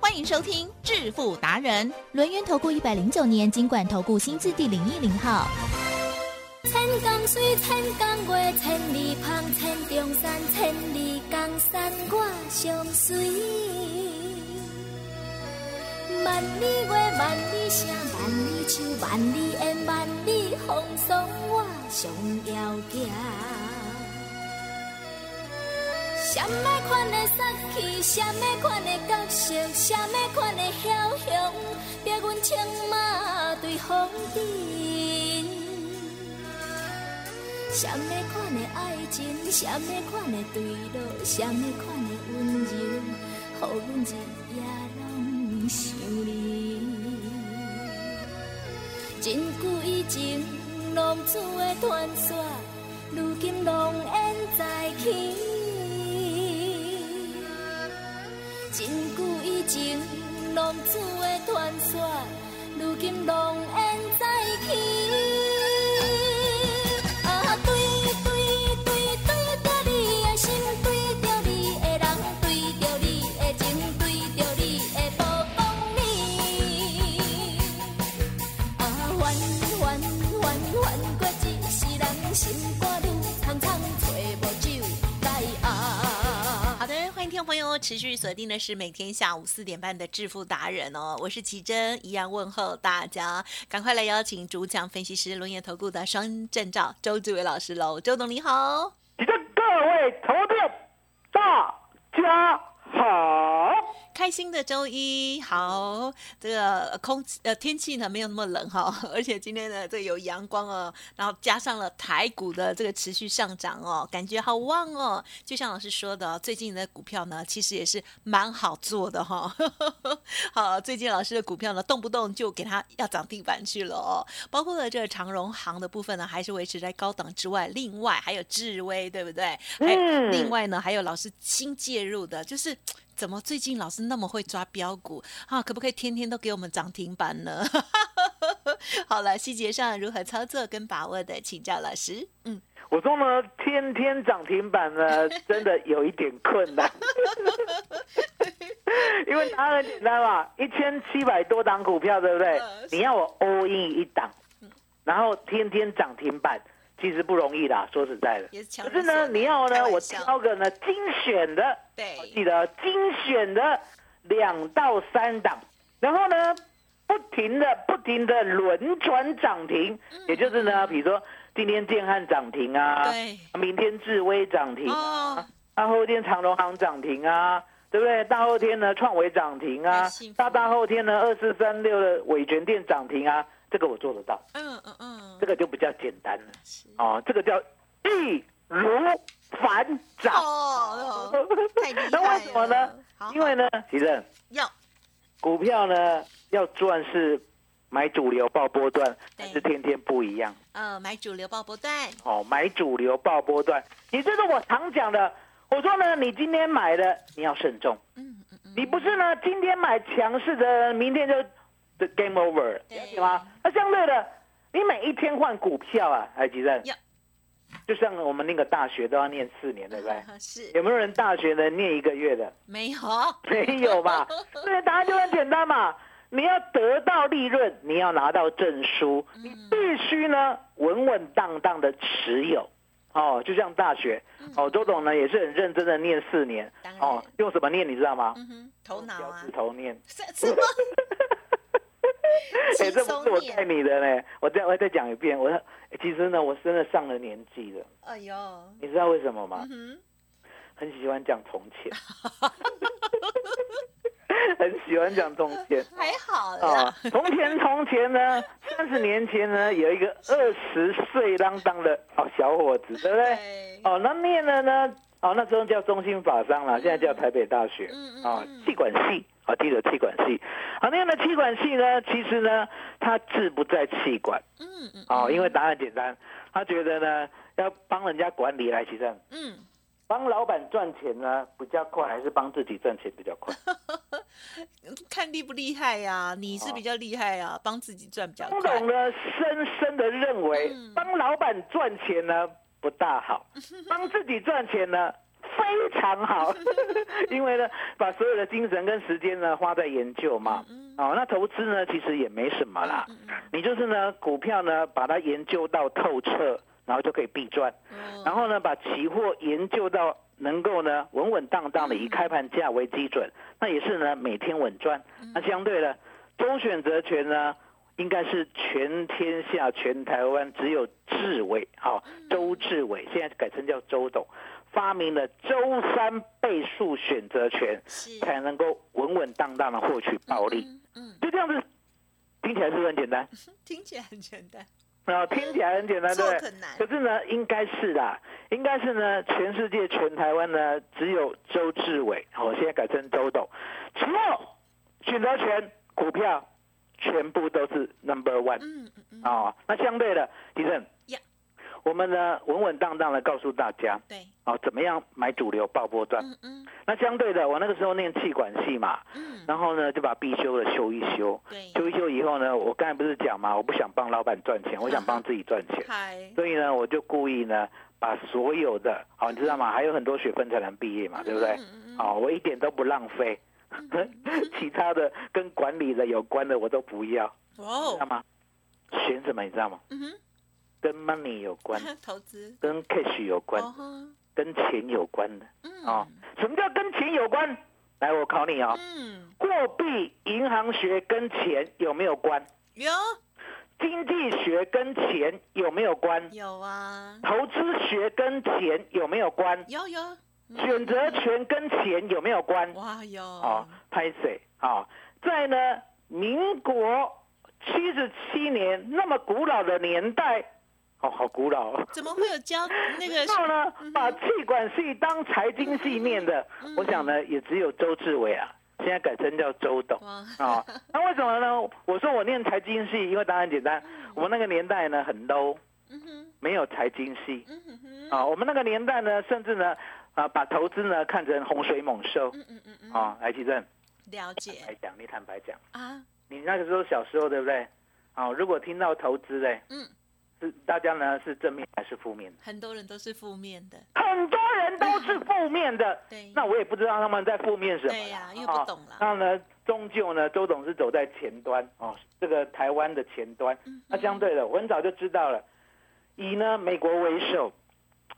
欢迎收听致富达人，轮源投顾一百零九年金管投顾新字第零一零号。千江水，千江月，千里旁，千重山，千里江山我相随。万里月，万里声，万里树，万里烟，万里风霜，我上要行。什么款的杀气，什么款的角色，什么款的枭雄，逼阮青马对风尘。什么款的爱情，什么款的对路，什么款的温柔，予阮日夜拢想你。真久以前，浪子的传说，如今浓烟再起。真久以前，浪子的传说，如今浓烟再起。持续锁定的是每天下午四点半的致富达人哦，我是奇珍，一样问候大家，赶快来邀请主讲分析师轮眼投顾的双证照周志伟老师喽，周董你好，各位投资大家好。开心的周一，好，这个空气呃天气呢没有那么冷哈，而且今天呢这有阳光哦，然后加上了台股的这个持续上涨哦，感觉好旺哦。就像老师说的，最近的股票呢其实也是蛮好做的哈。好，最近老师的股票呢动不动就给它要涨地板去了哦，包括了这个长荣行的部分呢还是维持在高档之外，另外还有智威对不对？嗯。另外呢还有老师新介入的，就是。怎么最近老是那么会抓标股啊？可不可以天天都给我们涨停板呢？好了，细节上如何操作跟把握的，请教老师。嗯，我说呢，天天涨停板呢，真的有一点困难。因为答案很简单嘛，一千七百多档股票，对不对？你要我 all in 一档，然后天天涨停板。其实不容易啦，说实在的。可是呢，你要呢，我挑个呢精选的，对，记得精选的两到三档，然后呢，不停的、不停的轮转涨停，也就是呢，比如说今天建汉涨停啊，对，明天智威涨停啊，大后天长隆行涨停啊，对不对？大后天呢创维涨停啊，大大后天呢二四三六的伟全店涨停啊。这个我做得到，嗯嗯嗯，这个就比较简单了，哦，这个叫易如反掌，哦，那为什么呢？因为呢，其实要。股票呢要赚是买主流报波段，但是天天不一样，嗯，买主流报波段，哦，买主流报波段，你这是我常讲的，我说呢，你今天买的你要慎重，嗯嗯嗯，你不是呢，今天买强势的，明天就。的 game over，了解吗？那相对的，你每一天换股票啊，还记得？就像我们那个大学都要念四年，对不对？是。有没有人大学能念一个月的？没有，没有吧？对，答案就很简单嘛。你要得到利润，你要拿到证书，你必须呢稳稳当当的持有。哦，就像大学，哦，周董呢也是很认真的念四年。哦，用什么念？你知道吗？头脑啊，指头念。什么？哎，这不是我带你的呢！我再我再讲一遍，我说，其实呢，我真的上了年纪了。哎呦，你知道为什么吗？很喜欢讲从前，很喜欢讲从前，还好啦。从前从前呢，三十年前呢，有一个二十岁当当的哦小伙子，对不对？哦，那念了呢，哦那时候叫中心法商了，现在叫台北大学，啊气管系。啊，记得气管系。啊，那样的气管系呢，其实呢，它志不在气管，嗯嗯哦，因为答案简单，他觉得呢，要帮人家管理来其实嗯，帮老板赚钱呢比较快，还是帮自己赚钱比较快？看厉不厉害呀？你是比较厉害呀，帮自己赚比较快不懂。呢，深深的认为嗯帮老板赚钱呢不大好，帮自己赚钱呢非常好，因为呢，把所有的精神跟时间呢花在研究嘛。哦，那投资呢其实也没什么啦，你就是呢股票呢把它研究到透彻，然后就可以必赚。哦。然后呢，把期货研究到能够呢稳稳当当的以开盘价为基准，那也是呢每天稳赚。那相对的，周选择权呢，应该是全天下全台湾只有志伟，好、周志伟现在改成叫周董，发明了周三倍数选择权，是才能够稳稳当当的获取暴利。嗯，就这样子，听起来是不是很简单？听起来很简单，啊，听起来很简单，对。可是呢，应该是啦，应该是呢，全世界全台湾呢，只有周志伟，哦，现在改成周董，除了、选择权、股票，全部都是 number one 嗯嗯嗯，哦。那相对的，迪正呀，我们呢稳稳当当的告诉大家，对，哦，怎么样买主流爆波段。嗯嗯那相对的，我那个时候念气管系嘛，嗯，然后呢就把必修的修一修，对，修一修以后呢，我刚才不是讲嘛，我不想帮老板赚钱，我想帮自己赚钱。嗨，所以呢，我就故意呢，把所有的，好、你知道吗？还有很多学分才能毕业嘛，对不对？嗯嗯嗯好、我一点都不浪费，其他的跟管理的有关的我都不要，知道哦，吗？选什么你知道吗？嗯跟 money 有关，投资，跟 cash 有关，跟钱有关的嗯哦。什么叫跟钱有关？来，我考你哦，嗯，货币银行学跟钱有没有关？有经济学跟钱有没有关？有啊，投资学跟钱有没有关？有有，嗯选择权跟钱有没有关？哇有，哦，拍水啊？在呢，民国七十七年那么古老的年代，哦，好古老、哦。怎么会有教那个？然后呢，把气管系当财经系念的，嗯我想呢，也只有周志伟啊，现在改成叫周董哇，啊。那为什么呢？我说我念财经系，因为答案简单，我们那个年代呢很 low，没有财经系啊。我们那个年代呢，甚至呢，啊，把投资呢看成洪水猛兽嗯嗯嗯嗯，啊。来，奇正，了解讲，你坦白讲。啊，你那个时候小时候对不对？啊，如果听到投资嘞，嗯，是大家呢是正面还是负面的？很多人都是负面的，很多人都是负面的。对，那我也不知道他们在负面什么。对呀因为不啊那呢，终究呢，周董是走在前端哦，这个台湾的前端。嗯那相对的，我很早就知道了，以呢美国为首，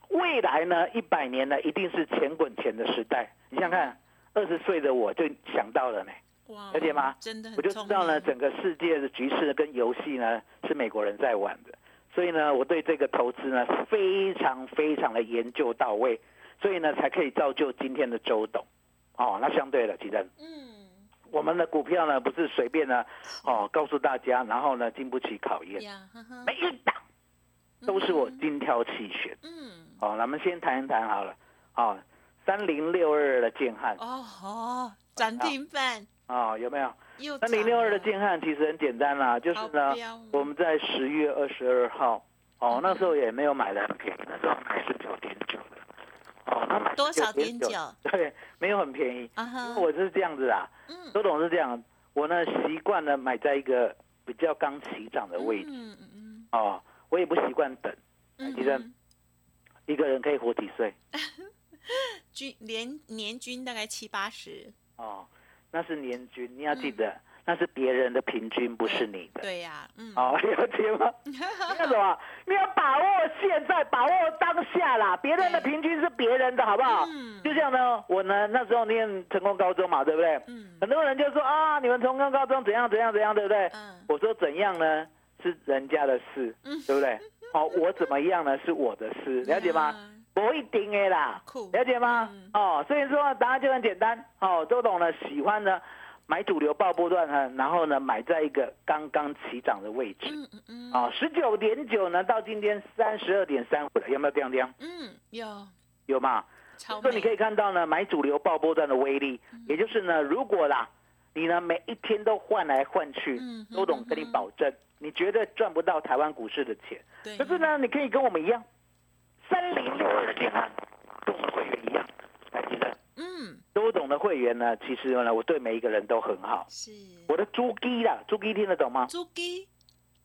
未来呢一百年呢一定是钱滚钱的时代。你想想看，二十岁的我就想到了呢。哇，了解吗真的我就知道呢，整个世界的局势跟游戏呢是美国人在玩的，所以呢，我对这个投资呢非常非常的研究到位，所以呢才可以造就今天的周董。哦，那相对的，其实嗯，我们的股票呢不是随便呢哦告诉大家，然后呢经不起考验，呀，呵呵每一档都是我精挑细选。嗯，哦，那我们先谈一谈好了。哦，三零六二的建汉哦哦，涨停板哦，有没有？又三零六二的涨建汉其实很简单啦，就是呢我们在十月二十二号，哦，那时候也没有买的很便宜，那时候买是九点九的，哦，那买多少点九？对，没有很便宜。啊哈。因为，我是这样子啦，嗯。周董是这样，我呢习惯呢买在一个比较刚起涨的位置，嗯嗯。哦，我也不习惯等，嗯，其实嗯。一个人可以活几岁？均年年均大概七八十，哦，那是年均，你要记得，那是别人的平均，不是你的。嗯对呀，嗯，哦，了解吗？你要什么？你要把握现在，把握当下啦。别人的平均是别人的，好不好？嗯就像呢，我呢那时候念成功高中嘛，对不对？嗯很多人就说啊，你们成功高中怎样怎样怎样，对不对？嗯我说怎样呢？是人家的事，对不对？哦，我怎么样呢？是我的事，了解吗？嗯不一定的啦，了解吗？嗯哦，所以说答案就很简单。哦，周董呢喜欢呢买主流爆波段呢，然后呢买在一个刚刚起涨的位置。嗯嗯嗯，啊，十九点九呢，到今天三十二点三五了，有没有这样这样？嗯，有有嘛？超所以你可，以看到呢，买主流爆波段的威力，也就是呢，如果啦，你呢每一天都换来换去嗯，周董跟你保证，你绝对赚不到台湾股市的钱。对，可是呢，你可以跟我们一样，三零六二的建安，跟我们会员一样，还记得？嗯，周董的会员呢？其实呢，我对每一个人都很好。是。我的猪鸡啦，猪鸡听得懂吗？猪鸡，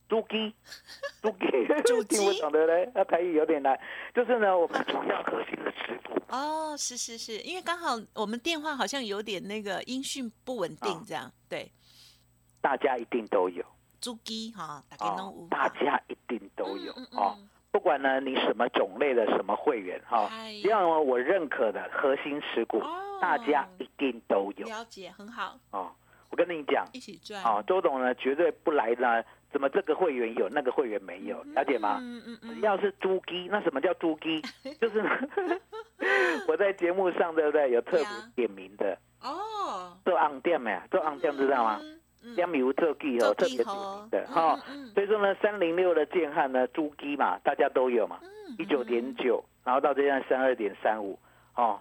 猪鸡，猪鸡，猪鸡听不懂的嘞，那台语有点难。就是呢，我们主要核心的持股，哦，是是是，因为刚好我们电话好像有点那个音讯不稳定哦，这样，对，大家一定都有。猪鸡哈，大家都有，大家一定都有嗯嗯。哦。不管呢你什么种类的什么会员哈，只要我认可的核心持股哦，大家一定都有了解，很好，哦。我跟你讲，一起赚，哦，周董呢绝对不来呢，怎么这个会员有，那个会员没有，了解吗？嗯嗯嗯，只要是猪鸡，那什么叫猪鸡？就是 我在节目上对不对？有特别点名的，哦，做暗店没？做暗店知道吗？嗯？嗯。店有做鸡哦，特别点记吼名的哈。所以说呢，三零六的建汉呢，猪鸡嘛，大家都有嘛，嗯一九点九，然后到这样三二点三五，哦，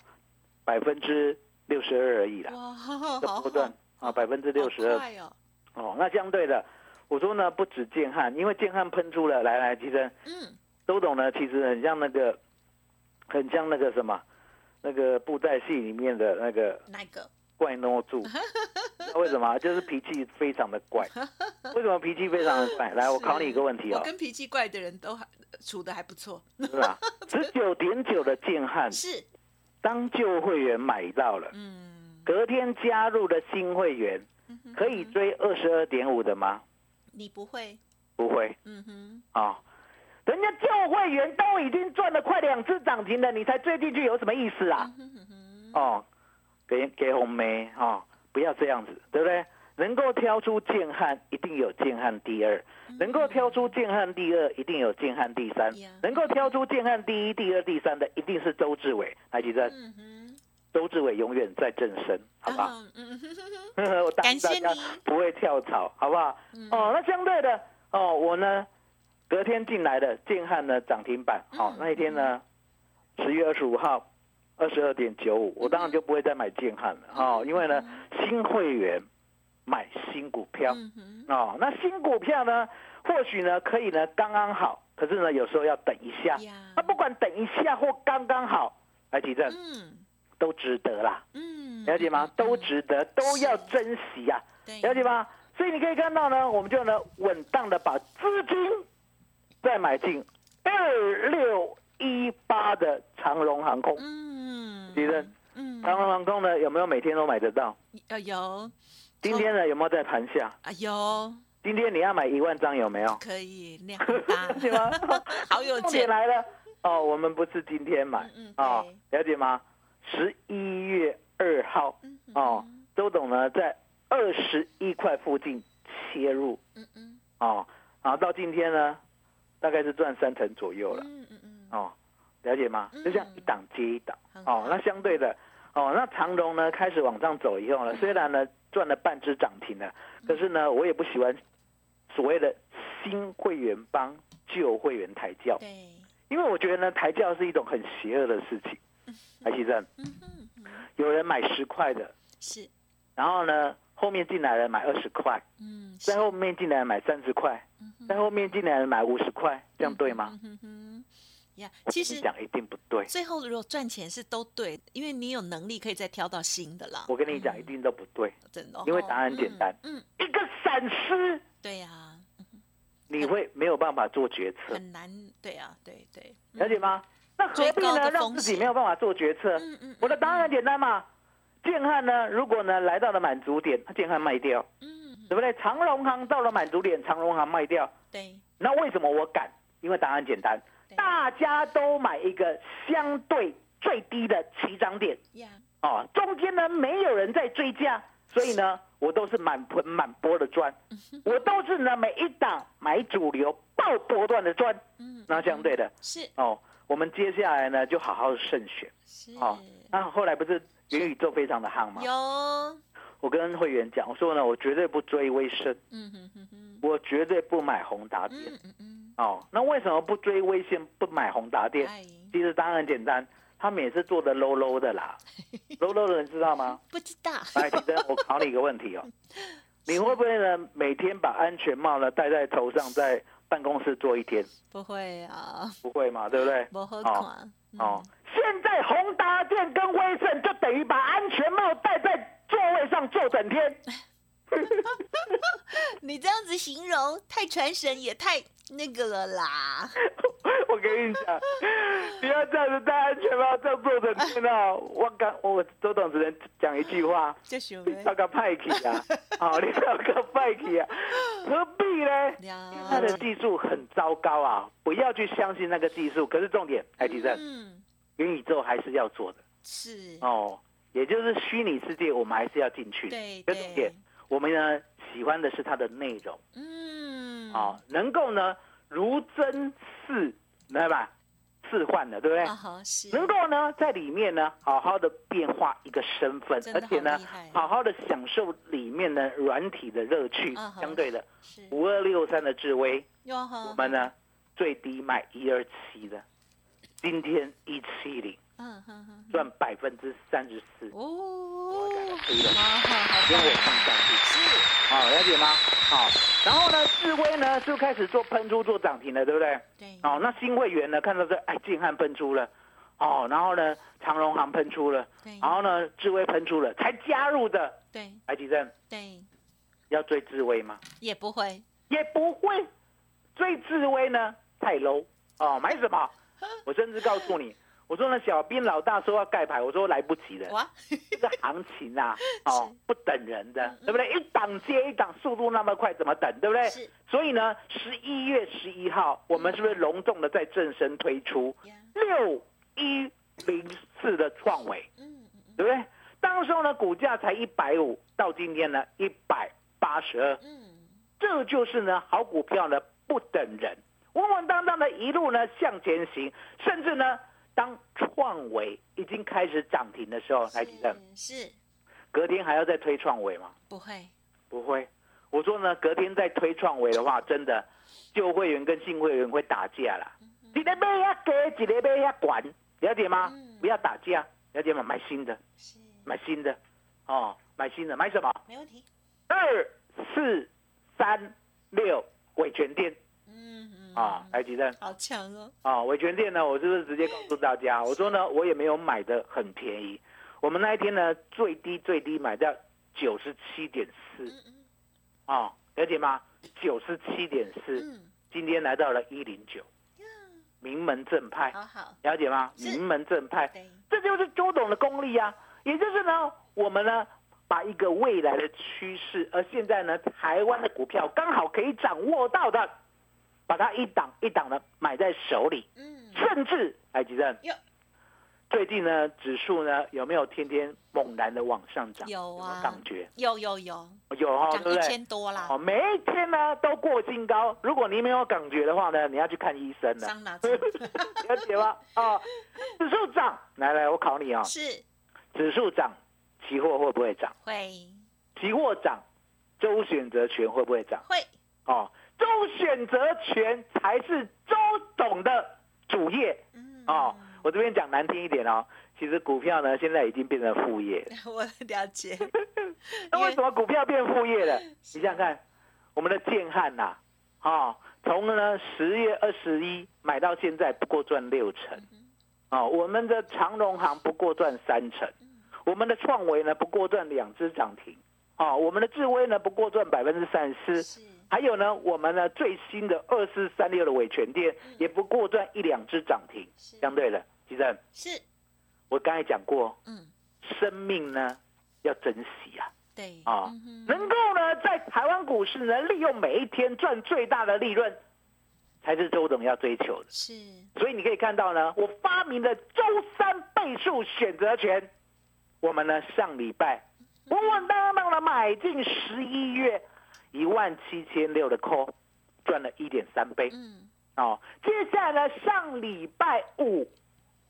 百分之六十二而已啦，哇，好好这波段啊，百分之六十二。哦，哦。那相对的，我说呢，不止建汉，因为建汉喷出了，来来，其实嗯，周董呢，其实很像那个，很像那个什么，那个布袋戏里面的那个哪一个？怪孬住。为什么？就是脾气非常的怪。为什么脾气非常的怪？来，我考你一个问题哦我，跟脾气怪的人都还处的还不错，是吧？十九点九的建汉，是，当旧会员买到了，嗯，隔天加入的新会员，可以追二十二点五的吗？你不会，不会嗯哼，啊、人家旧会员都已经赚了快两次涨停了，你才追进去有什么意思啊？哦，给给红梅哦，不要这样子，对不对？能够挑出建汉，一定有建汉第二；能够挑出建汉第二，一定有建汉第三能够挑出建汉第一、第二、第三的，一定是周志伟。还，记得嗯哼，周志伟永远在正身，好不好？嗯嗯 我答应大家不会跳槽，好不好？嗯哦，那相对的哦，我呢隔天进来的建汉呢涨停板，好、嗯那一天呢十月二十五号二十二点九五，我当然就不会再买建汉了，哦，因为呢新会员买新股票，嗯哼，哦，那新股票呢或许呢可以呢刚刚好，可是呢有时候要等一下，那不管等一下或刚刚好，来提正嗯。都值得啦，嗯，了解吗？都值得，都要珍惜呀、对，了解吗？所以你可以看到呢，我们就呢稳当的把资金再买进二六一八的长荣航空。嗯，敌人，嗯，长荣航空呢有没有每天都买得到？呃有，今天呢有没有在盘下？啊有，今天你要买一万张有没有？可以量很大了解吗？好有钱，来了。哦，我们不是今天买。嗯嗯哦，了解吗？十一月二号。嗯哦，周董呢在二十一块附近切入。嗯嗯。哦，然后到今天呢，大概是赚三成左右了。嗯嗯嗯，哦，了解吗？就像一档接一档。哦，那相对的哦，那长荣呢开始往上走以后呢，虽然呢赚了半只涨停了，可是呢我也不喜欢所谓的新会员帮旧会员抬轿，对，因为我觉得呢抬轿是一种很邪恶的事情。台积电嗯哼嗯有人买十块的，是，然后呢后面进来了买二十块，嗯在后面进来买三十块，在后面进来买五十块，这样对吗？嗯哼哼呀，我其实讲一定不对，最后如果赚钱是都对，因为你有能力可以再挑到新的啦。我跟你讲一定都不对，真的哦，因为答案很简单。嗯，嗯，一个闪失。对呀，你会没有办法做决策，很难，对呀，对对，嗯。了解吗？那何必呢？让自己没有办法做决策？嗯嗯，我的答案很简单嘛，建汉呢，如果呢来到了满足点，建汉卖掉，嗯，对不对？长荣行到了满足点，长荣行卖掉，对，那为什么我敢？因为答案简单，对大家都买一个相对最低的起涨点，哦，中间呢没有人在追加，所以呢我都是满盆满钵的赚，我都是呢每一档买主流爆波段的赚，嗯，那相对的。是。哦，我们接下来呢就好好慎选。是，哦。那后来不是元宇宙非常的夯吗？有，我跟会员讲，我说呢我绝对不追微升，嗯哼哼哼，我绝对不买宏达电。嗯嗯嗯，哦，那为什么不追微线不买宏达电？哎，其实答案很简单，他们也是做的 low low 的啦，low low 的人知道吗？不知道，来，其实我考你一个问题哦，你会不会呢每天把安全帽呢戴在头上，在办公室坐一天？不会啊，不会嘛，对不对？不好哦看。哦，现在宏达电跟威盛就等于把安全帽戴在座位上坐整天。你这样子形容太传神，也太那个了啦。我跟你讲，不要这样子戴安全帽，这样坐整天哦。我刚我周董只能讲一句话，就想那个派气啊，哦，你那个派气啊，何必呢？他的技术很糟糕啊，不要去相信那个技术。可是重点，海迪生，嗯，元宇宙还是要做的是，哦，也就是虚拟世界，我们还是要进去。对对，，我们呢喜欢的是它的内容。嗯，啊、能够呢如真似，明白吧？置换的，对不对？能够呢在里面呢好好的变化一个身份，而且呢好好好的享受里面的软体的乐趣。啊相对的，五二六三的智威，我们呢最低卖一二七的，今天一七零嗯哼哼，赚百分之三十四，哦，推了，好好好跟我棒，放上去。是，好，了解吗？好，然后呢，智威呢就开始做喷出做涨停了，对不对？对，哦，那新会员呢看到这，哎，静汉喷出了，哦，然后呢，长荣行喷出了，对，然后呢，智威喷出了，才加入的，对。台积电对，要追智威吗？也不会，也不会，追智威呢太 low 哦，买什么？我甚至告诉你，我说呢，小兵老大说要盖牌，我说来不及了，哇，这个行情啊，哦，不等人的，对不对？一档接一档，速度那么快，怎么等，对不对？是。所以呢，十一月十一号，我们是不是隆重的在正身推出，六一零四的创维，嗯嗯嗯。对不对？当时候呢，股价才一百五，到今天呢一百八十二，嗯，这就是呢好股票呢不等人，稳稳当当的一路呢向前行，甚至呢当创维已经开始涨停的时候，来几阵，是是隔天还要再推创维吗？不会，不会。我说呢，隔天再推创维的话，真的旧会员跟新会员会打架啦。一个买要给，一个买要管，了解吗？嗯不要打架，了解吗？买新的，是买新的，哦，买新的，买什么？没问题，二四三六伟全店啊，来几阵好强哦，啊？伟全店呢，我是不是直接告诉大家？我说呢，我也没有买的很便宜，我们那一天呢最低最低买到九十七点四。嗯嗯哦，了解吗？九十七点四，嗯，今天来到了一零九，呀，名门正派，好好，了解吗？名门正派，对，这就是周董的功力啊！也就是呢，我们呢把一个未来的趋势，而现在呢台湾的股票刚好可以掌握到的，把它一档一档的买在手里，嗯，甚至哎，吉正，最近呢指数呢有没有天天猛然的往上涨？有啊没有感觉？有有有，有哈、哦，涨一对不对？千多啦哦，，每一天呢都过新高。如果你没有感觉的话呢，你要去看医生了，涨哪涨？了解吗？哦，指数涨，来来，我考你啊、哦，是指数涨，期货会不会涨？会期货涨，周选择权会不会涨？会，哦，周选择权才是周董的主业。嗯，哦。我这边讲难听一点哦，其实股票呢现在已经变成副业。了。我了解，那为什么股票变副业了？你想想看，我们的建汉呐、啊，从呢十月二十一买到现在，不过赚六成，哦，我们的长荣行不过赚三成，我们的创维呢不过赚两只涨停，哦，我们的智威呢不过赚百分之三十还有呢，我们呢最新的二四三六的尾全店也不过赚一两只涨停，相对的，其实是，我刚才讲过，嗯，生命呢要珍惜啊。对。啊嗯能够呢在台湾股市呢利用每一天赚最大的利润，才是周董要追求的。是。所以你可以看到呢，我发明的周三倍数选择权，我们呢上礼拜稳稳当当的买进十一月一万七千六的 call，赚了一点三倍。嗯。哦，接下来呢上礼拜五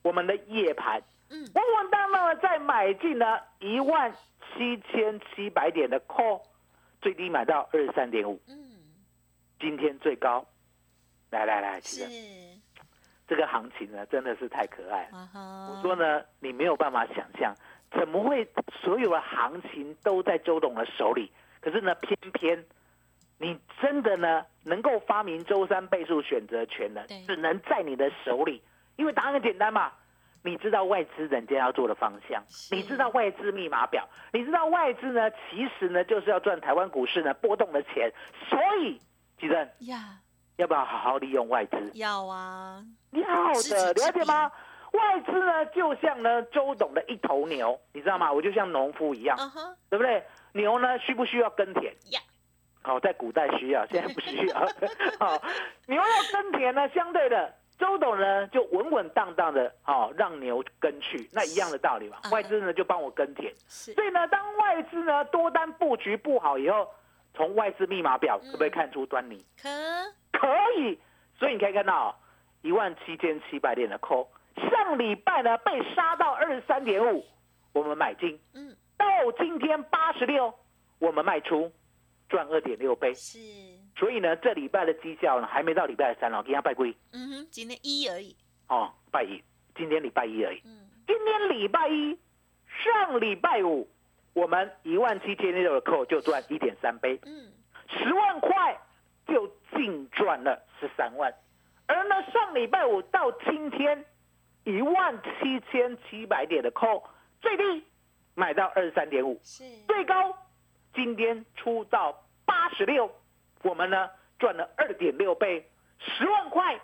我们的夜盘嗯。稳稳当当的再买进了一万七千七百点的 call，最低买到二十三点五，嗯。今天最高，来来来，其是。这个行情呢，真的是太可爱了。我说呢，你没有办法想象，怎么会所有的行情都在周董的手里？可是呢，偏偏你真的呢，能够发明周三倍数选择权呢，只能在你的手里，因为答案很简单嘛。你知道外资人家要做的方向，你知道外资密码表，你知道外资呢，其实呢就是要赚台湾股市呢波动的钱，所以，吉正呀，要不要好好利用外资？要啊，要的，知了解吗？外资呢，就像呢周董的一头牛，你知道吗？我就像农夫一样，对不对？牛呢需不需要耕田？呀，好、在古代需要，现在不需要。好、牛要耕田呢，相对的，周董呢就稳稳当当的，好、让牛耕去，那一样的道理嘛嗯。外资呢就帮我耕田，所以呢，当外资呢多单布局布好以后，从外资密码表可不可以看出端倪？可可以，所以你可以看到一万七千七百点的 call，上礼拜呢被杀到二十三点五，我们买进，嗯到今天八十六，我们卖出，赚二点六倍。是，所以呢，这礼拜的绩效呢还没到礼拜三哦，给他拜归嗯哼，今天一而已，哦，拜一，今天礼拜一而已。嗯。今天礼拜一，上礼拜五，我们一万七千六的扣就赚一点三倍。嗯，十万块就净赚了十三万，而呢上礼拜五到今天一万七千七百点的扣，最低买到二十三点五，是，最高今天出到八十六，我们呢赚了二点六倍，十万块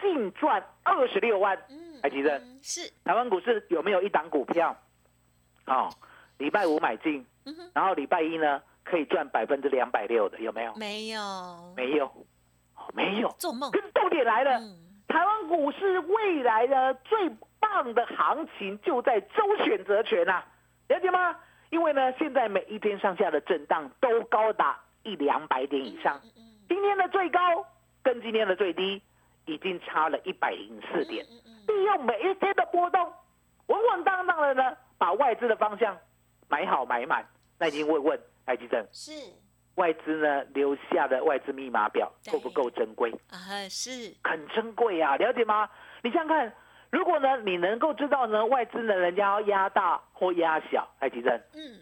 净赚二十六万。嗯还记得嗯是，台湾股市有没有一档股票？哦，礼拜五买进，嗯，然后礼拜一呢可以赚百分之两百六的，有没有？没有，没有，哦没有。做梦，可是重点来了，嗯，台湾股市未来的最棒的行情就在周选择权啊，了解吗？因为呢，现在每一天上下的震荡都高达一两百点以上，嗯今天的最高跟今天的最低已经差了一百零四点。利用每一天的波动，稳稳当当的呢，把外资的方向买好买满。那已经会问艾吉正，是外资呢留下的外资密码表对够不够珍贵？啊是，很珍贵啊，了解吗？你想想看，如果呢你能够知道呢外资呢人家要压大或压小，台积电嗯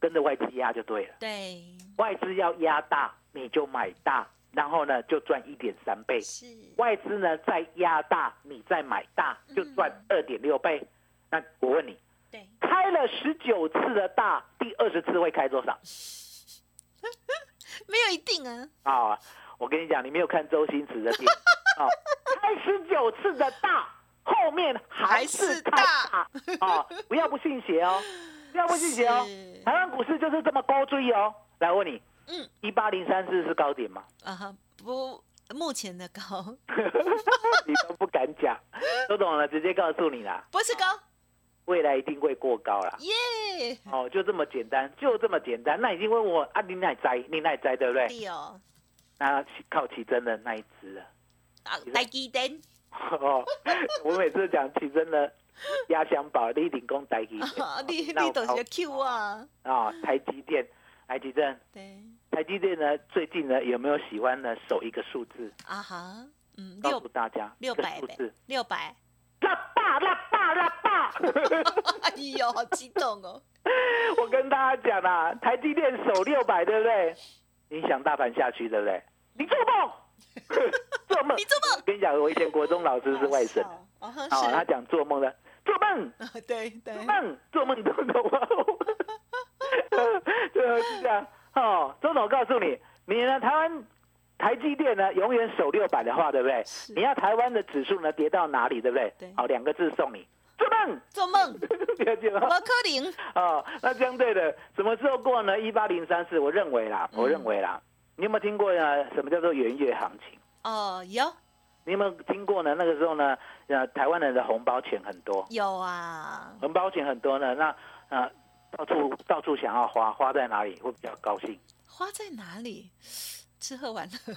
跟着外资压就对了。对，外资要压大，你就买大，然后呢就赚一点三倍。是，外资呢再压大，你再买大，就赚二点六倍。那我问你，对，开了十九次的大，第二十次会开多少？没有一定啊，啊、我跟你讲，你没有看周星驰的电影 啊、开十九次的大，后面还是开大啊、不要不信邪哦，不要不信邪哦。台湾股市就是这么高追哦。来我问你，嗯一八零三四是高点吗？啊哈，不，目前的高 你都不敢讲，都懂了，直接告诉你啦，不是高，未来一定会过高啦。耶，哦，就这么简单，就这么简单。那已经问我啊，你奈摘，你奈摘，对不对？对哦，那靠奇珍的那一只了。啊，台积电，哦，我每次讲起真的压箱宝，你一定讲台积电。啊你你都是 Q 啊，啊，台积电，台积电，对，台积电呢，最近呢有没有喜欢呢守一个数字？啊哈，嗯，告六诉大家，六百数字，，六百，拉霸拉霸拉霸。哎呦，好激动哦，我跟大家讲啊，台积电守六百，对不对？影响大盘下去，对不对？你做梦，做梦，你做梦我跟你讲，我以前国中老师是外省哦，他是，讲做梦的，做梦，啊 对对做，梦，做梦，懂懂吗？就是这样。哦，周总告诉你，你呢，台湾台积电呢，永远守六百的话，对不对？是你要台湾的指数呢跌到哪里，对不对？对好，两个字送你，做梦，做梦，了解吗？我可能，哦，那相对的，什么时候过呢？一八零三四，我认为啦，嗯我认为啦，你有没有听过呢？什么叫做元月行情？哦，有。你有没有听过呢？那个时候呢，呃，台湾人的红包钱很多，有啊，红包钱很多呢，那呃，到处到处想要花，花在哪里会比较高兴？花在哪里？吃喝玩乐，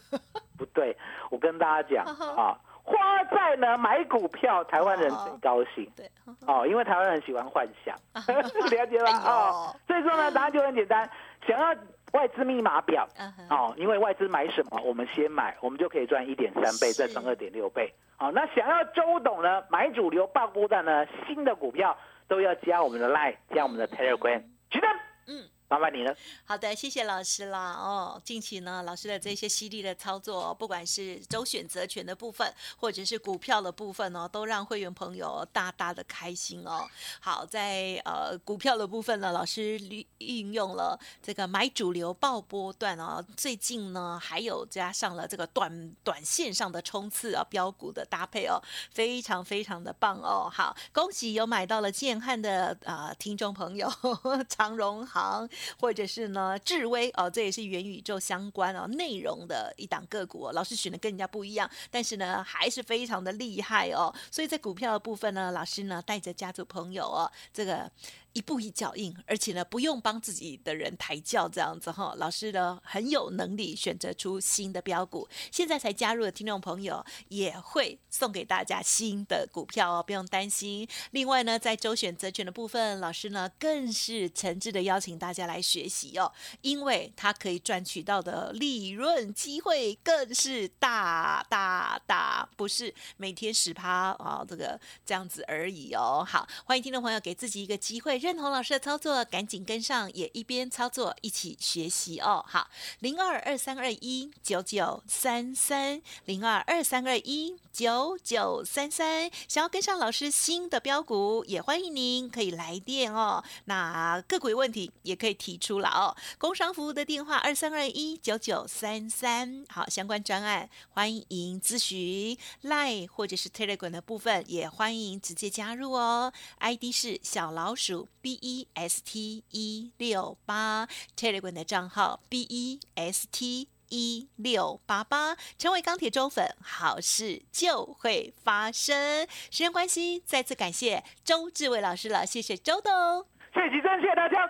不对，我跟大家讲啊，花在呢买股票，台湾人最高兴。对，哦，因为台湾人喜欢幻想，了解吧？哎哦，所以说呢，答案就很简单，想要外资密码表哦，因为外资买什么，我们先买，我们就可以赚一点三倍，再赚二点六倍。好，那想要周董呢买主流爆股的呢，新的股票都要加我们的 Line，加我们的 Telegram。举灯，嗯。麻烦你了。好的，谢谢老师啦。哦，近期呢，老师的这些犀利的操作，不管是周选择权的部分，或者是股票的部分哦，都让会员朋友大大的开心哦。好，在呃股票的部分呢，老师利运用了这个买主流爆波段哦，最近呢还有加上了这个短短线上的冲刺啊，标股的搭配哦，非常非常的棒哦。好，恭喜有买到了建汉的啊、呃听众朋友，长荣行。或者是呢智威哦，这也是元宇宙相关哦内容的一档个股哦。老师选的跟人家不一样，但是呢还是非常的厉害哦。所以在股票的部分呢，老师呢带着家族朋友哦，这个。一步一脚印，而且呢，不用帮自己的人抬轿，这样子哈。老师呢很有能力选择出新的标股，现在才加入的听众朋友也会送给大家新的股票哦，不用担心。另外呢，在周选择权的部分，老师呢更是诚挚的邀请大家来学习哦，因为他可以赚取到的利润机会更是大大大，不是每天十趴啊这个这样子而已哦。好，欢迎听众朋友给自己一个机会。认同老师的操作，赶紧跟上，也一边操作一起学习哦。好，零二二三二一九九三三，零二二三二一九九三三，想要跟上老师新的标股，也欢迎您可以来电哦。那个股有问题也可以提出来哦。工商服务的电话二三二一九九三三，好，相关专案欢迎咨询，Line 或者是 Telegram 的部分也欢迎直接加入哦。ID 是小老鼠。B E S T 一六八 Telegram 的账号 B E S T 一六八八，成为钢铁中粉，好事就会发生。时间关系，再次感谢周志伟老师了，谢谢周董，谢谢吉珍，谢谢大家，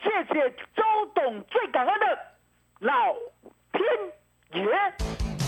谢谢周董，最感恩的老天爷。